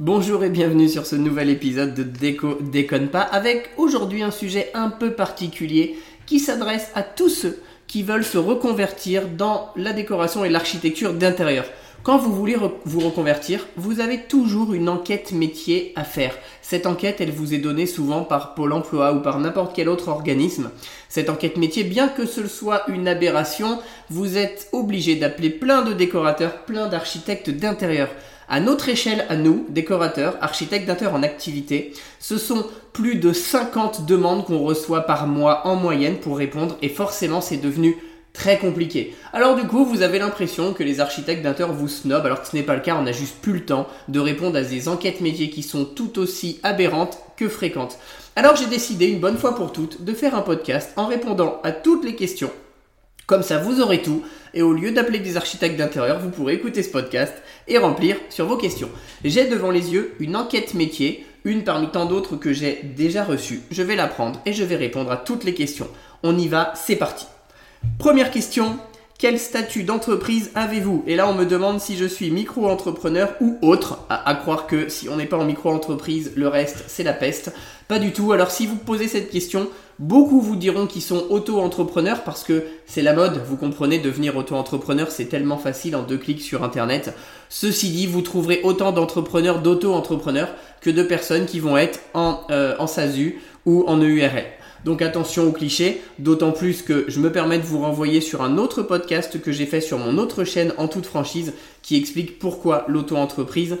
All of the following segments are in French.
Bonjour et bienvenue sur ce nouvel épisode de Déco Déconne pas avec aujourd'hui un sujet un peu particulier qui s'adresse à tous ceux qui veulent se reconvertir dans la décoration et l'architecture d'intérieur. Quand vous voulez vous reconvertir, vous avez toujours une enquête métier à faire. Cette enquête, elle vous est donnée souvent par Pôle Emploi ou par n'importe quel autre organisme. Cette enquête métier, bien que ce soit une aberration, vous êtes obligé d'appeler plein de décorateurs, plein d'architectes d'intérieur. À notre échelle, à nous, décorateurs, architectes d'intérieur en activité, ce sont plus de 50 demandes qu'on reçoit par mois en moyenne pour répondre et forcément c'est devenu très compliqué. Alors du coup, vous avez l'impression que les architectes d'intérieur vous snobent alors que ce n'est pas le cas, on n'a juste plus le temps de répondre à des enquêtes métiers qui sont tout aussi aberrantes que fréquentes. Alors j'ai décidé une bonne fois pour toutes de faire un podcast en répondant à toutes les questions comme ça, vous aurez tout. Et au lieu d'appeler des architectes d'intérieur, vous pourrez écouter ce podcast et remplir sur vos questions. J'ai devant les yeux une enquête métier, une parmi tant d'autres que j'ai déjà reçues. Je vais la prendre et je vais répondre à toutes les questions. On y va, c'est parti. Première question, quel statut d'entreprise avez-vous? Et là, on me demande si je suis micro-entrepreneur ou autre. À, croire que si on n'est pas en micro-entreprise, le reste, c'est la peste. Pas du tout. Alors, si vous posez cette question, beaucoup vous diront qu'ils sont auto-entrepreneurs parce que c'est la mode. Vous comprenez, devenir auto-entrepreneur, c'est tellement facile en deux clics sur Internet. Ceci dit, vous trouverez autant d'entrepreneurs, d'auto-entrepreneurs que de personnes qui vont être en, euh, SASU ou en EURL. Donc attention aux clichés, d'autant plus que je me permets de vous renvoyer sur un autre podcast que j'ai fait sur mon autre chaîne en toute franchise qui explique pourquoi l'auto-entreprise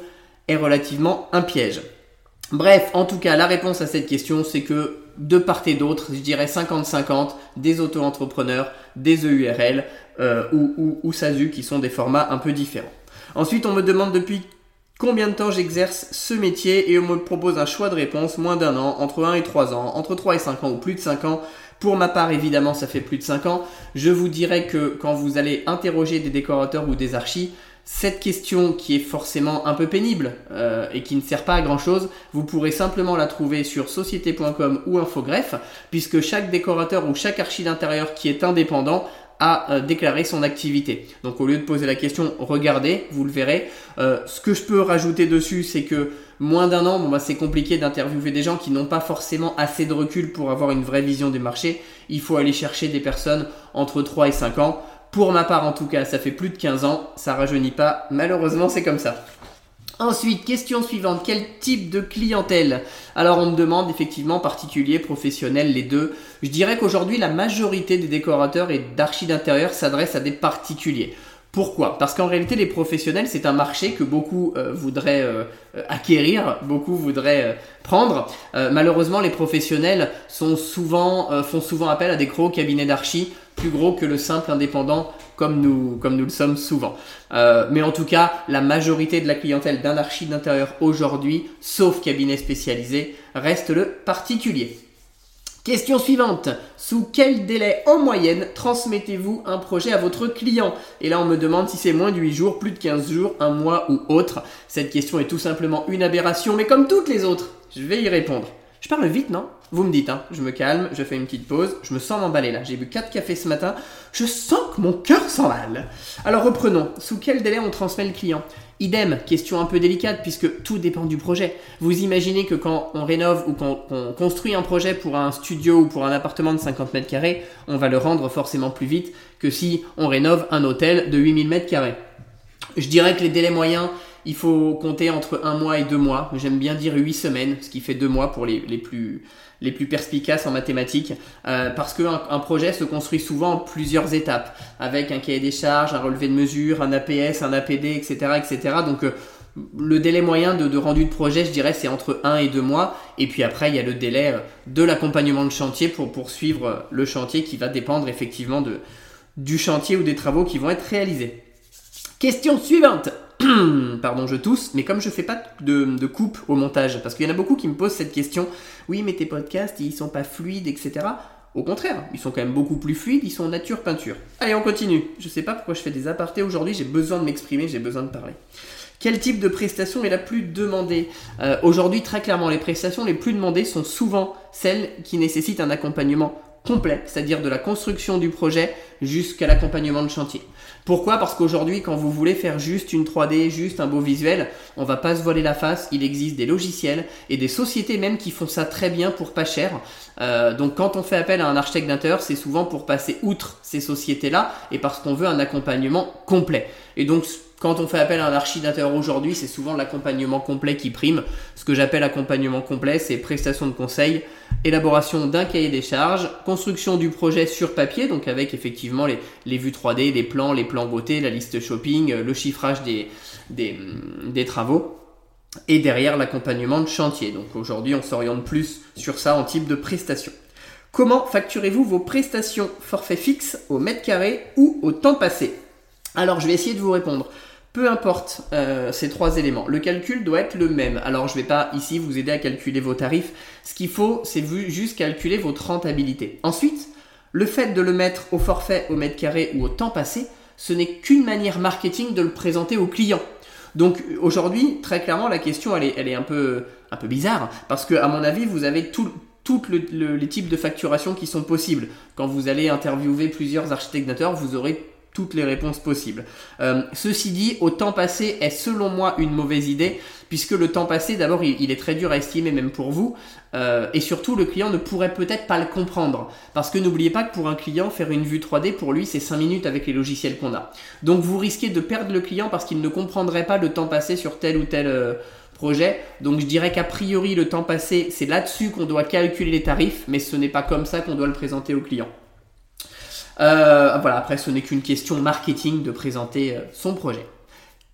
est relativement un piège. Bref, en tout cas, la réponse à cette question, c'est que de part et d'autre, je dirais 50-50, des auto-entrepreneurs, des EURL ou, ou, ou SASU qui sont des formats un peu différents. Ensuite, on me demande depuis Combien de temps j'exerce ce métier et on me propose un choix de réponse, moins d'un an, entre 1 et 3 ans, entre 3 et 5 ans ou plus de 5 ans. Pour ma part, évidemment, ça fait plus de 5 ans. Je vous dirais que quand vous allez interroger des décorateurs ou des archis, cette question qui est forcément un peu pénible euh, et qui ne sert pas à grand chose, vous pourrez simplement la trouver sur société.com ou Infogreffe, puisque chaque décorateur ou chaque archi d'intérieur qui est indépendant à euh, déclarer son activité. Donc au lieu de poser la question, regardez, vous le verrez. Euh, ce que je peux rajouter dessus, c'est que moins d'un an, bon bah c'est compliqué d'interviewer des gens qui n'ont pas forcément assez de recul pour avoir une vraie vision du marché. Il faut aller chercher des personnes entre 3 et 5 ans. Pour ma part en tout cas, ça fait plus de 15 ans, ça rajeunit pas. Malheureusement, c'est comme ça. Ensuite, question suivante, quel type de clientèle? Alors on me demande effectivement particulier, professionnel, les deux. Je dirais qu'aujourd'hui la majorité des décorateurs et d'archi d'intérieur s'adressent à des particuliers. Pourquoi? Parce qu'en réalité, les professionnels, c'est un marché que beaucoup euh, voudraient euh, acquérir, beaucoup voudraient euh, prendre. malheureusement, les professionnels sont souvent, font souvent appel à des gros cabinets d'archi, plus gros que le simple indépendant, comme nous, comme nous le sommes souvent. mais en tout cas, la majorité de la clientèle d'un archi d'intérieur aujourd'hui, sauf cabinet spécialisé, reste le particulier. Question suivante. Sous quel délai en moyenne transmettez-vous un projet à votre client? Et là, on me demande si c'est moins de 8 jours, plus de 15 jours, un mois ou autre. Cette question est tout simplement une aberration, mais comme toutes les autres, je vais y répondre. Je parle vite, non? Vous me dites, hein. Je me calme, je fais une petite pause, je me sens m'emballer là. J'ai bu 4 cafés ce matin, je sens que mon cœur s'emballe. Alors reprenons. Sous quel délai on transmet le client? Idem, question un peu délicate puisque tout dépend du projet. Vous imaginez que quand on rénove ou quand on construit un projet pour un studio ou pour un appartement de 50 mètres carrés, on va le rendre forcément plus vite que si on rénove un hôtel de 8000 mètres carrés. Je dirais que les délais moyens, il faut compter entre un mois et deux mois. J'aime bien dire huit semaines, ce qui fait deux mois pour les, les plus les plus perspicaces en mathématiques, euh, parce qu'un un projet se construit souvent en plusieurs étapes, avec un cahier des charges, un relevé de mesure, un APS, un APD, etc. etc. Donc euh, le délai moyen de, rendu de projet, je dirais, c'est entre 1 et 2 mois. Et puis après, il y a le délai euh, de l'accompagnement de chantier pour poursuivre le chantier qui va dépendre effectivement de, du chantier ou des travaux qui vont être réalisés. Question suivante. Pardon, je tousse, mais comme je fais pas de, coupe au montage, parce qu'il y en a beaucoup qui me posent cette question, oui, mais tes podcasts, ils sont pas fluides, etc. Au contraire, ils sont quand même beaucoup plus fluides, ils sont nature peinture. Allez, on continue. Je sais pas pourquoi je fais des apartés aujourd'hui, j'ai besoin de m'exprimer, j'ai besoin de parler. Quel type de prestation est la plus demandée? Euh, Aujourd'hui, très clairement, les prestations les plus demandées sont souvent celles qui nécessitent un accompagnement complet, c'est-à-dire de la construction du projet jusqu'à l'accompagnement de chantier. Pourquoi? Parce qu'aujourd'hui, quand vous voulez faire juste une 3D, juste un beau visuel, on va pas se voiler la face. Il existe des logiciels et des sociétés même qui font ça très bien pour pas cher. Euh, donc quand on fait appel à un architecte d'intérieur, c'est souvent pour passer outre ces sociétés-là et parce qu'on veut un accompagnement complet. Et donc quand on fait appel à un archi d'intérieur aujourd'hui, c'est souvent l'accompagnement complet qui prime. Ce que j'appelle accompagnement complet, c'est prestation de conseil, élaboration d'un cahier des charges, construction du projet sur papier, donc avec effectivement les, vues 3D, les plans, les plans beauté, la liste shopping, le chiffrage des, des travaux et derrière l'accompagnement de chantier. Donc aujourd'hui, on s'oriente plus sur ça en type de prestation. Comment facturez-vous vos prestations forfait fixe au mètre carré ou au temps passé? Alors je vais essayer de vous répondre. Peu importe euh, ces trois éléments, le calcul doit être le même. Alors je ne vais pas ici vous aider à calculer vos tarifs. Ce qu'il faut, c'est juste calculer votre rentabilité. Ensuite, le fait de le mettre au forfait, au mètre carré ou au temps passé, ce n'est qu'une manière marketing de le présenter au client. Donc aujourd'hui, très clairement, la question elle est, elle est un peu, un peu bizarre parce que à mon avis, vous avez tous les types de facturation qui sont possibles. Quand vous allez interviewer plusieurs architectes vous aurez toutes les réponses possibles. Euh, ceci dit, au temps passé est selon moi une mauvaise idée, puisque le temps passé, d'abord, il, est très dur à estimer même pour vous, euh, et surtout, le client ne pourrait peut-être pas le comprendre, parce que n'oubliez pas que pour un client, faire une vue 3D, pour lui, c'est 5 minutes avec les logiciels qu'on a. Donc vous risquez de perdre le client parce qu'il ne comprendrait pas le temps passé sur tel ou tel... Euh, projet. Donc je dirais qu'a priori le temps passé, c'est là-dessus qu'on doit calculer les tarifs, mais ce n'est pas comme ça qu'on doit le présenter au client. Euh, voilà, après ce n'est qu'une question marketing de présenter euh, son projet.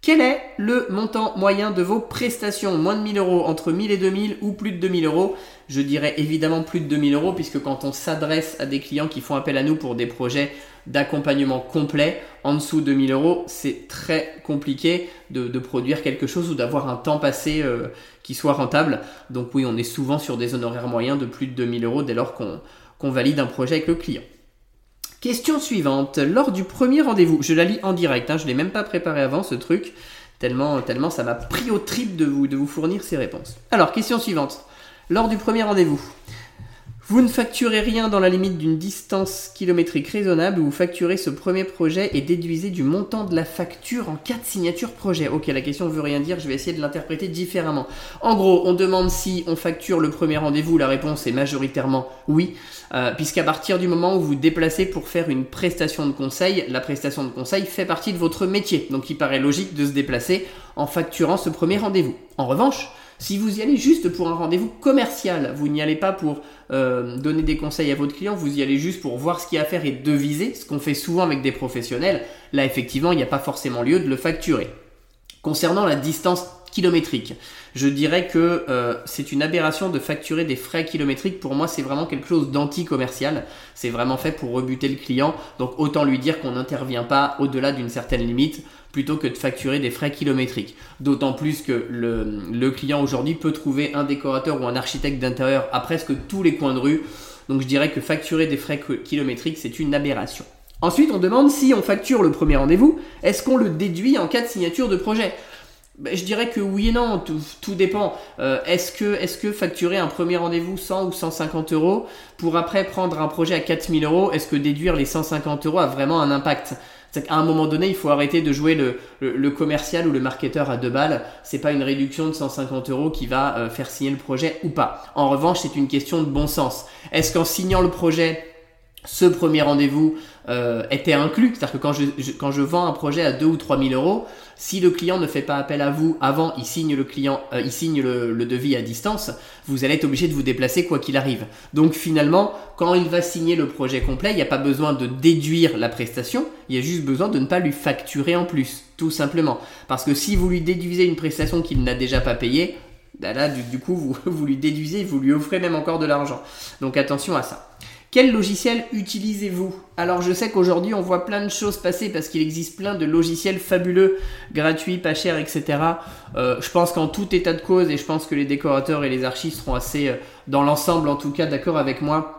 Quel est le montant moyen de vos prestations? Moins de 1000 euros, entre 1000 et 2000 ou plus de 2000 euros? Je dirais évidemment plus de 2000 euros puisque quand on s'adresse à des clients qui font appel à nous pour des projets d'accompagnement complet, en dessous de 2000 euros, c'est très compliqué de, produire quelque chose ou d'avoir un temps passé euh, qui soit rentable. Donc oui, on est souvent sur des honoraires moyens de plus de 2000 euros dès lors qu'on valide un projet avec le client. Question suivante. Lors du premier rendez-vous, je la lis en direct, hein, je ne l'ai même pas préparé avant ce truc, tellement, tellement ça m'a pris au trip de vous, de vous fournir ces réponses. Alors, question suivante. Lors du premier rendez-vous, vous ne facturez rien dans la limite d'une distance kilométrique raisonnable, vous facturez ce premier projet et déduisez du montant de la facture en cas de signature projet. Ok, la question ne veut rien dire, je vais essayer de l'interpréter différemment. En gros, on demande si on facture le premier rendez-vous, la réponse est majoritairement oui, euh, puisqu'à partir du moment où vous vous déplacez pour faire une prestation de conseil, la prestation de conseil fait partie de votre métier, donc il paraît logique de se déplacer en facturant ce premier rendez-vous. En revanche, si vous y allez juste pour un rendez-vous commercial, vous n'y allez pas pour euh, donner des conseils à votre client, vous y allez juste pour voir ce qu'il y a à faire et deviser, ce qu'on fait souvent avec des professionnels, là effectivement il n'y a pas forcément lieu de le facturer. Concernant la distance kilométrique, je dirais que euh, c'est une aberration de facturer des frais kilométriques. Pour moi, c'est vraiment quelque chose d'anti-commercial. C'est vraiment fait pour rebuter le client. Donc autant lui dire qu'on n'intervient pas au-delà d'une certaine limite plutôt que de facturer des frais kilométriques. D'autant plus que le, client aujourd'hui peut trouver un décorateur ou un architecte d'intérieur à presque tous les coins de rue. Donc je dirais que facturer des frais kilométriques, c'est une aberration. Ensuite, on demande si on facture le premier rendez-vous, est-ce qu'on le déduit en cas de signature de projet? Ben, je dirais que oui et non, tout, dépend. Euh, est-ce que, que facturer un premier rendez-vous 100 ou 150 euros pour après prendre un projet à 4000 euros, est-ce que déduire les 150 euros a vraiment un impact? C'est qu'à un moment donné, il faut arrêter de jouer le, commercial ou le marketeur à deux balles. C'est pas une réduction de 150 euros qui va euh, faire signer le projet ou pas. En revanche, c'est une question de bon sens. Est-ce qu'en signant le projet, ce premier rendez-vous euh, était inclus. C'est-à-dire que quand je, quand je vends un projet à 2 ou 3 000 euros, si le client ne fait pas appel à vous avant, il signe le client, euh, il signe le, devis à distance, vous allez être obligé de vous déplacer quoi qu'il arrive. Donc finalement, quand il va signer le projet complet, il n'y a pas besoin de déduire la prestation, il y a juste besoin de ne pas lui facturer en plus, tout simplement. Parce que si vous lui déduisez une prestation qu'il n'a déjà pas payée, bah là, du, du coup, vous, vous lui déduisez, vous lui offrez même encore de l'argent. Donc attention à ça. Quel logiciel utilisez-vous? Alors je sais qu'aujourd'hui on voit plein de choses passer parce qu'il existe plein de logiciels fabuleux, gratuits, pas chers, etc. Euh, je pense qu'en tout état de cause, et je pense que les décorateurs et les archistes seront assez, euh, dans l'ensemble en tout cas, d'accord avec moi,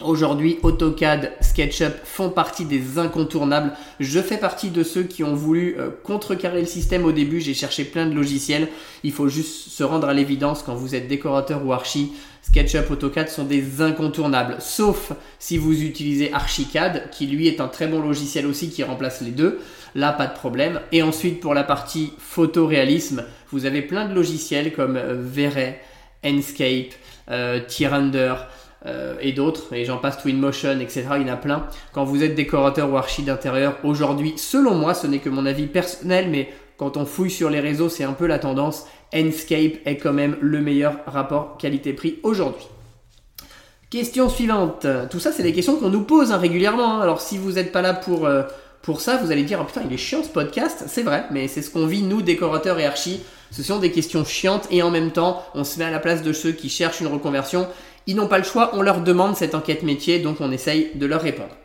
Aujourd'hui, AutoCAD, SketchUp font partie des incontournables. Je fais partie de ceux qui ont voulu euh, contrecarrer le système au début. J'ai cherché plein de logiciels. Il faut juste se rendre à l'évidence quand vous êtes décorateur ou archi. SketchUp, AutoCAD sont des incontournables. Sauf si vous utilisez Archicad, qui lui est un très bon logiciel aussi qui remplace les deux. Là, pas de problème. Et ensuite, pour la partie photoréalisme, vous avez plein de logiciels comme euh, V-Ray, Enscape, euh, euh, et d'autres, et j'en passe Twinmotion, etc. Il y en a plein. Quand vous êtes décorateur ou archi d'intérieur, aujourd'hui, selon moi, ce n'est que mon avis personnel, mais quand on fouille sur les réseaux, c'est un peu la tendance. Enscape est quand même le meilleur rapport qualité-prix aujourd'hui. Question suivante. Tout ça, c'est des questions qu'on nous pose hein, régulièrement. Hein. Alors, si vous n'êtes pas là pour, euh, pour ça, vous allez dire oh, putain, il est chiant ce podcast. C'est vrai, mais c'est ce qu'on vit, nous, décorateurs et archi. Ce sont des questions chiantes et en même temps, on se met à la place de ceux qui cherchent une reconversion ils n'ont pas le choix, on leur demande cette enquête métier, donc on essaye de leur répondre.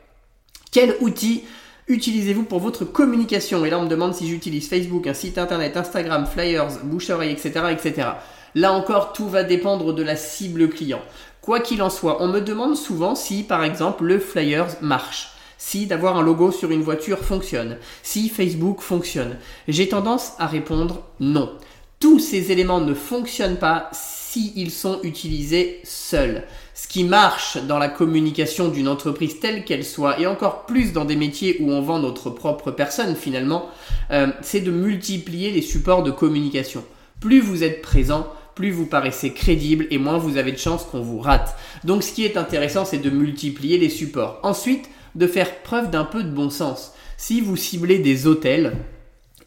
Quel outil utilisez-vous pour votre communication? Et là, on me demande si j'utilise Facebook, un site internet, Instagram, flyers, bouche-oreille, etc., etc. Là encore, tout va dépendre de la cible client. Quoi qu'il en soit, on me demande souvent si, par exemple, le flyers marche si d'avoir un logo sur une voiture fonctionne, si Facebook fonctionne. J'ai tendance à répondre non. Tous ces éléments ne fonctionnent pas s'ils sont utilisés seuls. Ce qui marche dans la communication d'une entreprise telle qu'elle soit, et encore plus dans des métiers où on vend notre propre personne finalement, euh, c'est de multiplier les supports de communication. Plus vous êtes présent, plus vous paraissez crédible et moins vous avez de chances qu'on vous rate. Donc ce qui est intéressant, c'est de multiplier les supports. Ensuite, de faire preuve d'un peu de bon sens. Si vous ciblez des hôtels,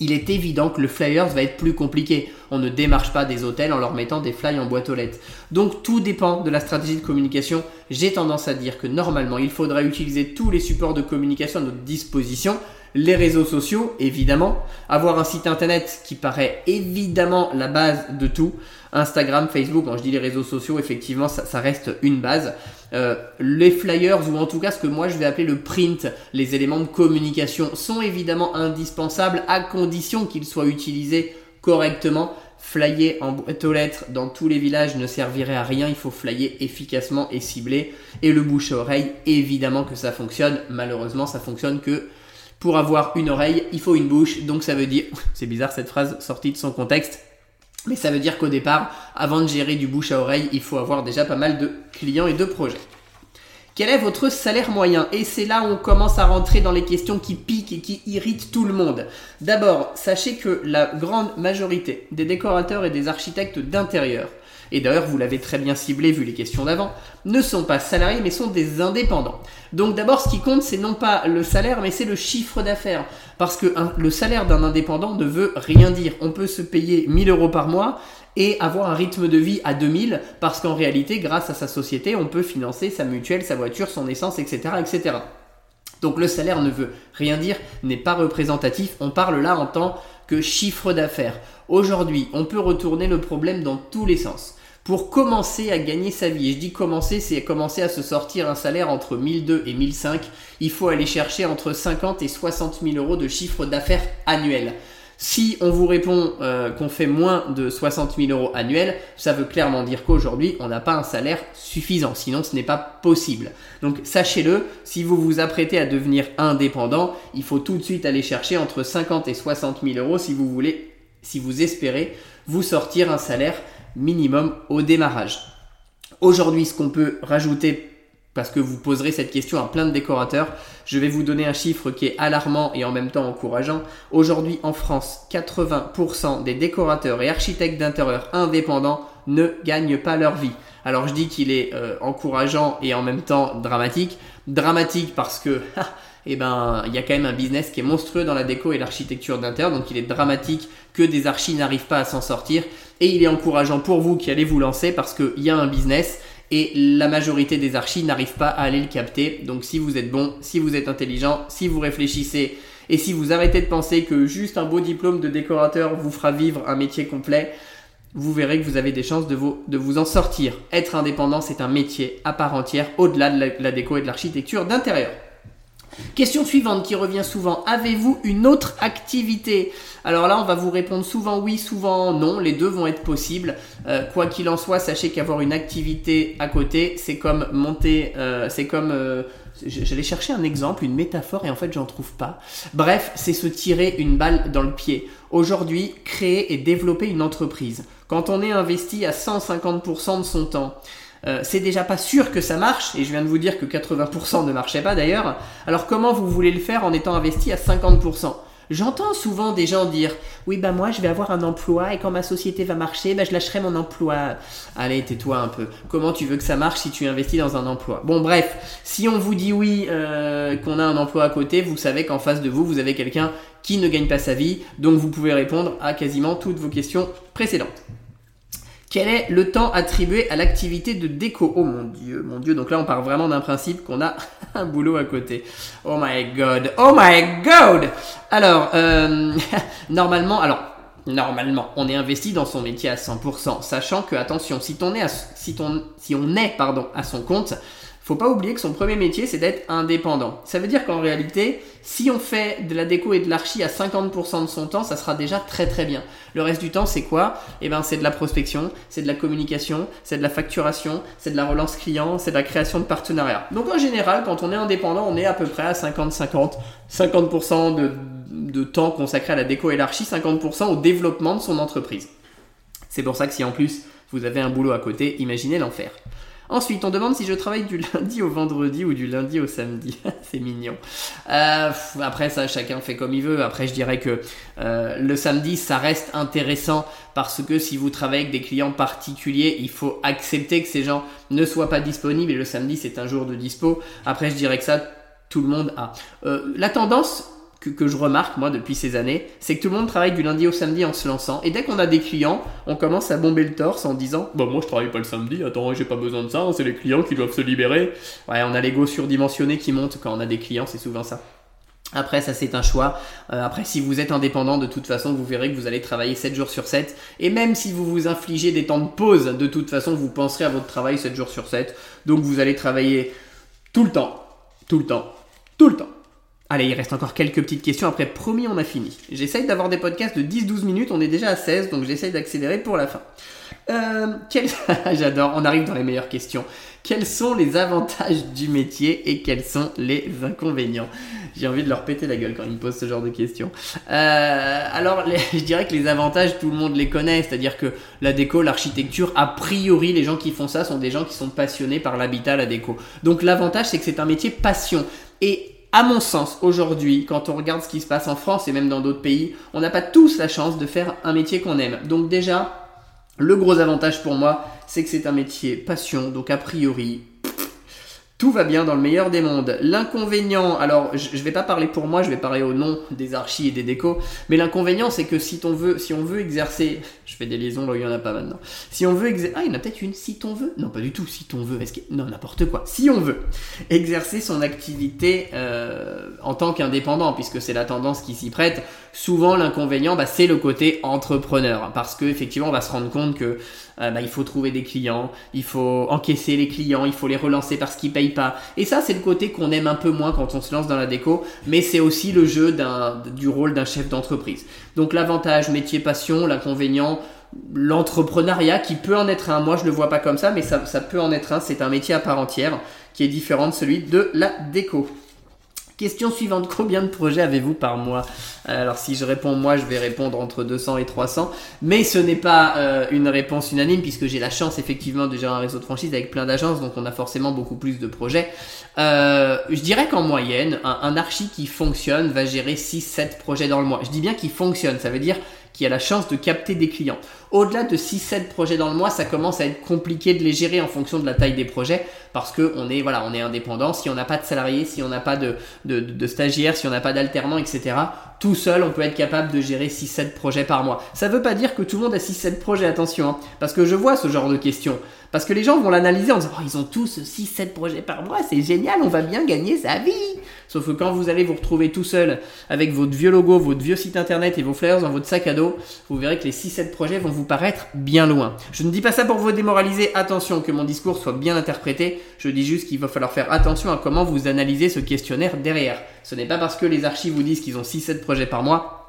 il est évident que le flyers va être plus compliqué. On ne démarche pas des hôtels en leur mettant des flyers en boîte aux lettres. Donc tout dépend de la stratégie de communication. J'ai tendance à dire que normalement, il faudrait utiliser tous les supports de communication à notre disposition les réseaux sociaux, évidemment, avoir un site internet qui paraît évidemment la base de tout, Instagram, Facebook, quand je dis les réseaux sociaux, effectivement, ça, reste une base. Euh, les flyers, ou en tout cas ce que moi je vais appeler le print, les éléments de communication, sont évidemment indispensables à condition qu'ils soient utilisés correctement. Flyer en boîte aux lettres dans tous les villages ne servirait à rien, il faut flyer efficacement et cibler. Et le bouche à oreille, évidemment que ça fonctionne. Malheureusement, ça fonctionne que pour avoir une oreille, il faut une bouche. Donc ça veut dire, c'est bizarre cette phrase sortie de son contexte, mais ça veut dire qu'au départ, avant de gérer du bouche à oreille, il faut avoir déjà pas mal de clients et de projets. Quel est votre salaire moyen Et c'est là où on commence à rentrer dans les questions qui piquent et qui irritent tout le monde. D'abord, sachez que la grande majorité des décorateurs et des architectes d'intérieur et d'ailleurs vous l'avez très bien ciblé vu les questions d'avant, ne sont pas salariés mais sont des indépendants. Donc d'abord ce qui compte c'est non pas le salaire mais c'est le chiffre d'affaires. Parce que le salaire d'un indépendant ne veut rien dire. On peut se payer 1000 euros par mois et avoir un rythme de vie à 2000 parce qu'en réalité grâce à sa société on peut financer sa mutuelle, sa voiture, son essence, etc. etc. Donc le salaire ne veut rien dire, n'est pas représentatif, on parle là en tant que chiffre d'affaires. Aujourd'hui, on peut retourner le problème dans tous les sens pour commencer à gagner sa vie. Et je dis commencer, c'est commencer à se sortir un salaire entre 1002 et 1005. Il faut aller chercher entre 50 et 60 000 euros de chiffre d'affaires annuel. Si on vous répond euh, qu'on fait moins de 60 000 euros annuels, ça veut clairement dire qu'aujourd'hui, on n'a pas un salaire suffisant. Sinon, ce n'est pas possible. Donc, sachez-le, si vous vous apprêtez à devenir indépendant, il faut tout de suite aller chercher entre 50 et 60 000 euros si vous voulez, si vous espérez vous sortir un salaire minimum au démarrage. Aujourd'hui, ce qu'on peut rajouter, parce que vous poserez cette question à plein de décorateurs, je vais vous donner un chiffre qui est alarmant et en même temps encourageant. Aujourd'hui, en France, 80% des décorateurs et architectes d'intérieur indépendants ne gagnent pas leur vie. Alors je dis qu'il est euh, encourageant et en même temps dramatique. Dramatique parce que eh ben, il y a quand même un business qui est monstrueux dans la déco et l'architecture d'intérieur, donc il est dramatique que des archis n'arrivent pas à s'en sortir, et il est encourageant pour vous qui allez vous lancer parce qu'il y a un business et la majorité des archis n'arrivent pas à aller le capter. Donc si vous êtes bon, si vous êtes intelligent, si vous réfléchissez et si vous arrêtez de penser que juste un beau diplôme de décorateur vous fera vivre un métier complet, vous verrez que vous avez des chances de vous, en sortir. Être indépendant, c'est un métier à part entière, au-delà de la déco et de l'architecture d'intérieur. Question suivante qui revient souvent. Avez-vous une autre activité? Alors là, on va vous répondre souvent oui, souvent non. Les deux vont être possibles. Euh, quoi qu'il en soit, sachez qu'avoir une activité à côté, c'est comme monter, euh, c'est comme... Euh, j'allais chercher un exemple, une métaphore, et en fait, j'en trouve pas. Bref, c'est se tirer une balle dans le pied. Aujourd'hui, créer et développer une entreprise. Quand on est investi à 150% de son temps, euh, c'est déjà pas sûr que ça marche, et je viens de vous dire que 80% ne marchait pas d'ailleurs, alors comment vous voulez le faire en étant investi à 50% J'entends souvent des gens dire Oui, bah moi je vais avoir un emploi et quand ma société va marcher, bah je lâcherai mon emploi. Allez, tais-toi un peu. Comment tu veux que ça marche si tu investis dans un emploi? Bon, bref, si on vous dit oui, euh, qu'on a un emploi à côté, vous savez qu'en face de vous, vous avez quelqu'un qui ne gagne pas sa vie, donc vous pouvez répondre à quasiment toutes vos questions précédentes. Quel est le temps attribué à l'activité de déco? Oh mon dieu, mon dieu. Donc là, on part vraiment d'un principe qu'on a un boulot à côté. Oh my god. Oh my god. Alors, euh, normalement, alors normalement, on est investi dans son métier à 100%, sachant que attention, si on est, à, si, si on est pardon, à son compte, faut pas oublier que son premier métier, c'est d'être indépendant. Ça veut dire qu'en réalité, si on fait de la déco et de l'archi à 50% de son temps, ça sera déjà très très bien. Le reste du temps, c'est quoi? Eh ben, c'est de la prospection, c'est de la communication, c'est de la facturation, c'est de la relance client, c'est de la création de partenariats. Donc en général, quand on est indépendant, on est à peu près à 50-50. 50%, de, de temps consacré à la déco et l'archi, 50% au développement de son entreprise. C'est pour ça que si en plus vous avez un boulot à côté, imaginez l'enfer. Ensuite, on demande si je travaille du lundi au vendredi ou du lundi au samedi. c'est mignon. Euh, après ça, chacun fait comme il veut. Après, je dirais que euh, le samedi, ça reste intéressant parce que si vous travaillez avec des clients particuliers, il faut accepter que ces gens ne soient pas disponibles et le samedi, c'est un jour de dispo. Après, je dirais que ça, tout le monde a. Euh, la tendance que, je remarque moi depuis ces années, c'est que tout le monde travaille du lundi au samedi en se lançant. Et dès qu'on a des clients, on commence à bomber le torse en disant Bah, moi je travaille pas le samedi, attends, j'ai pas besoin de ça, hein, c'est les clients qui doivent se libérer. Ouais, on a l'ego surdimensionné qui monte quand on a des clients, c'est souvent ça. Après, ça c'est un choix. Euh, après, si vous êtes indépendant, de toute façon, vous verrez que vous allez travailler 7 jours sur 7. Et même si vous vous infligez des temps de pause, de toute façon, vous penserez à votre travail 7 jours sur 7. Donc vous allez travailler tout le temps, tout le temps, tout le temps. Allez, il reste encore quelques petites questions. Après, promis, on a fini. J'essaye d'avoir des podcasts de 10-12 minutes. On est déjà à 16, donc j'essaye d'accélérer pour la fin. Euh, J'adore, on arrive dans les meilleures questions. Quels sont les avantages du métier et quels sont les inconvénients? J'ai envie de leur péter la gueule quand ils me posent ce genre de questions. Euh, alors, je dirais que les avantages, tout le monde les connaît. C'est-à-dire que la déco, l'architecture, a priori, les gens qui font ça sont des gens qui sont passionnés par l'habitat, la déco. Donc l'avantage, c'est que c'est un métier passion. Et à mon sens, aujourd'hui, quand on regarde ce qui se passe en France et même dans d'autres pays, on n'a pas tous la chance de faire un métier qu'on aime. Donc déjà, le gros avantage pour moi, c'est que c'est un métier passion. Donc a priori, tout va bien dans le meilleur des mondes. L'inconvénient, alors je, ne vais pas parler pour moi, je vais parler au nom des archis et des décos, mais l'inconvénient c'est que si on veut, si on veut exercer, je fais des liaisons là où il y en a pas maintenant. Si on veut exercer, ah il y en a peut-être une, si on veut, non pas du tout, si on veut, est-ce que, non n'importe quoi. Si on veut exercer son activité euh, en tant qu'indépendant, puisque c'est la tendance qui s'y prête, souvent l'inconvénient, bah, c'est le côté entrepreneur, parce que effectivement on va se rendre compte que euh, bah, il faut trouver des clients, il faut encaisser les clients, il faut les relancer parce qu'ils payent pas. Et ça, c'est le côté qu'on aime un peu moins quand on se lance dans la déco, mais c'est aussi le jeu du rôle d'un chef d'entreprise. Donc l'avantage métier passion, l'inconvénient l'entrepreneuriat qui peut en être un. Moi, je le vois pas comme ça, mais ça, ça peut en être un. C'est un métier à part entière qui est différent de celui de la déco. Question suivante, combien de projets avez-vous par mois Alors si je réponds moi, je vais répondre entre 200 et 300, mais ce n'est pas euh, une réponse unanime puisque j'ai la chance effectivement de gérer un réseau de franchise avec plein d'agences, donc on a forcément beaucoup plus de projets. Euh, je dirais qu'en moyenne, un, un archi qui fonctionne va gérer 6-7 projets dans le mois. Je dis bien qu'il fonctionne, ça veut dire qui a la chance de capter des clients. Au-delà de 6-7 projets dans le mois, ça commence à être compliqué de les gérer en fonction de la taille des projets parce que on est, voilà, on est indépendant. Si on n'a pas de salariés, si on n'a pas de, de, stagiaires, si on n'a pas d'alternants, etc., tout seul, on peut être capable de gérer 6-7 projets par mois. Ça veut pas dire que tout le monde a 6-7 projets, attention, hein, parce que je vois ce genre de questions. Parce que les gens vont l'analyser en disant, oh, ils ont tous 6-7 projets par mois, c'est génial, on va bien gagner sa vie. Sauf que quand vous allez vous retrouver tout seul avec votre vieux logo, votre vieux site internet et vos flyers dans votre sac à dos, vous verrez que les 6-7 projets vont vous paraître bien loin. Je ne dis pas ça pour vous démoraliser, attention que mon discours soit bien interprété, je dis juste qu'il va falloir faire attention à comment vous analysez ce questionnaire derrière. Ce n'est pas parce que les archives vous disent qu'ils ont 6-7 projets par mois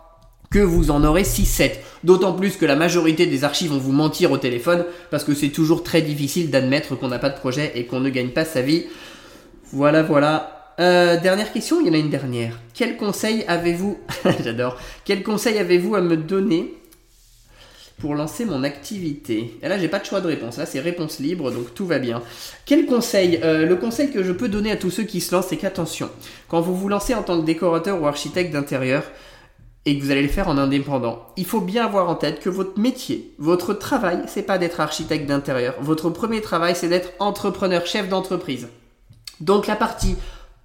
que vous en aurez 6-7. D'autant plus que la majorité des archives vont vous mentir au téléphone parce que c'est toujours très difficile d'admettre qu'on n'a pas de projet et qu'on ne gagne pas sa vie. Voilà, voilà. Euh, dernière question, il y en a une dernière. Quel conseil avez-vous J'adore. Quel conseil avez-vous à me donner pour lancer mon activité? Et là, j'ai pas de choix de réponse. Là, c'est réponse libre, donc tout va bien. Quel conseil? Euh, Le conseil que je peux donner à tous ceux qui se lancent, c'est qu'attention, quand vous vous lancez en tant que décorateur ou architecte d'intérieur, et que vous allez le faire en indépendant, il faut bien avoir en tête que votre métier, votre travail, c'est pas d'être architecte d'intérieur. Votre premier travail, c'est d'être entrepreneur, chef d'entreprise. Donc la partie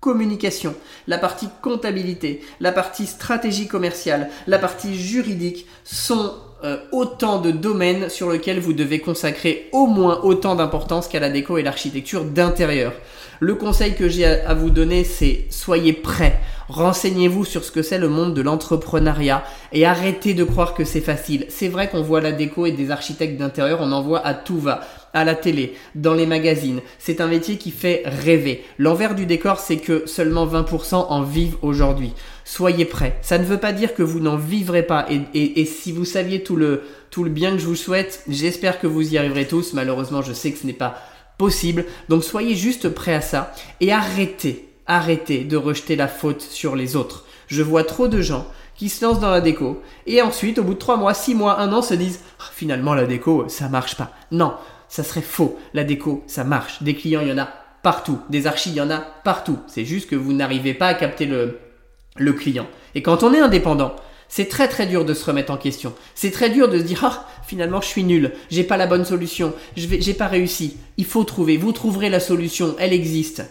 communication, la partie comptabilité, la partie stratégie commerciale, la partie juridique sont euh, autant de domaines sur lesquels vous devez consacrer au moins autant d'importance qu'à la déco et l'architecture d'intérieur. Le conseil que j'ai à vous donner, c'est soyez prêts. Renseignez-vous sur ce que c'est le monde de l'entrepreneuriat et arrêtez de croire que c'est facile. C'est vrai qu'on voit la déco et des architectes d'intérieur, on en voit à tout va à la télé, dans les magazines. C'est un métier qui fait rêver. L'envers du décor, c'est que seulement 20% en vivent aujourd'hui. Soyez prêts. Ça ne veut pas dire que vous n'en vivrez pas. Et, si vous saviez tout le, bien que je vous souhaite, j'espère que vous y arriverez tous. Malheureusement, je sais que ce n'est pas possible. Donc soyez juste prêts à ça et arrêtez, arrêtez de rejeter la faute sur les autres. Je vois trop de gens qui se lancent dans la déco et ensuite, au bout de 3 mois, 6 mois, 1 an, se disent ah, finalement la déco, ça marche pas. Non, ça serait faux. La déco, ça marche. Des clients, il y en a partout. Des archives, il y en a partout. C'est juste que vous n'arrivez pas à capter le, le client. Et quand on est indépendant, c'est très très dur de se remettre en question. C'est très dur de se dire ah finalement je suis nul, j'ai pas la bonne solution, je vais j'ai pas réussi. Il faut trouver, vous trouverez la solution, elle existe.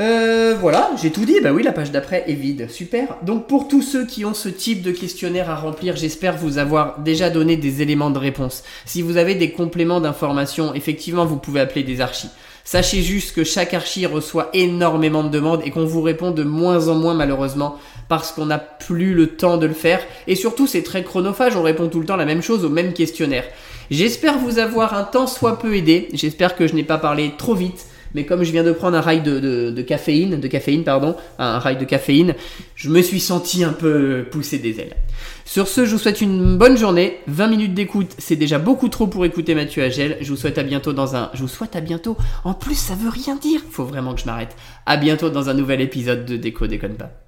Euh, voilà, j'ai tout dit. Bah oui, la page d'après est vide. Super. Donc pour tous ceux qui ont ce type de questionnaire à remplir, j'espère vous avoir déjà donné des éléments de réponse. Si vous avez des compléments d'informations, effectivement, vous pouvez appeler des archis. Sachez juste que chaque archi reçoit énormément de demandes et qu'on vous répond de moins en moins malheureusement parce qu'on n'a plus le temps de le faire. Et surtout, c'est très chronophage, on répond tout le temps la même chose au même questionnaire. J'espère vous avoir un temps soit peu aidé. J'espère que je n'ai pas parlé trop vite mais comme je viens de prendre un rail de, caféine, de caféine pardon, un rail de caféine, je me suis senti un peu pousser des ailes. Sur ce, je vous souhaite une bonne journée. 20 minutes d'écoute, c'est déjà beaucoup trop pour écouter Mathieu Agel. Je vous souhaite à bientôt dans un. Je vous souhaite à bientôt. En plus, ça veut rien dire. Faut vraiment que je m'arrête. À bientôt dans un nouvel épisode de Déco déconne pas.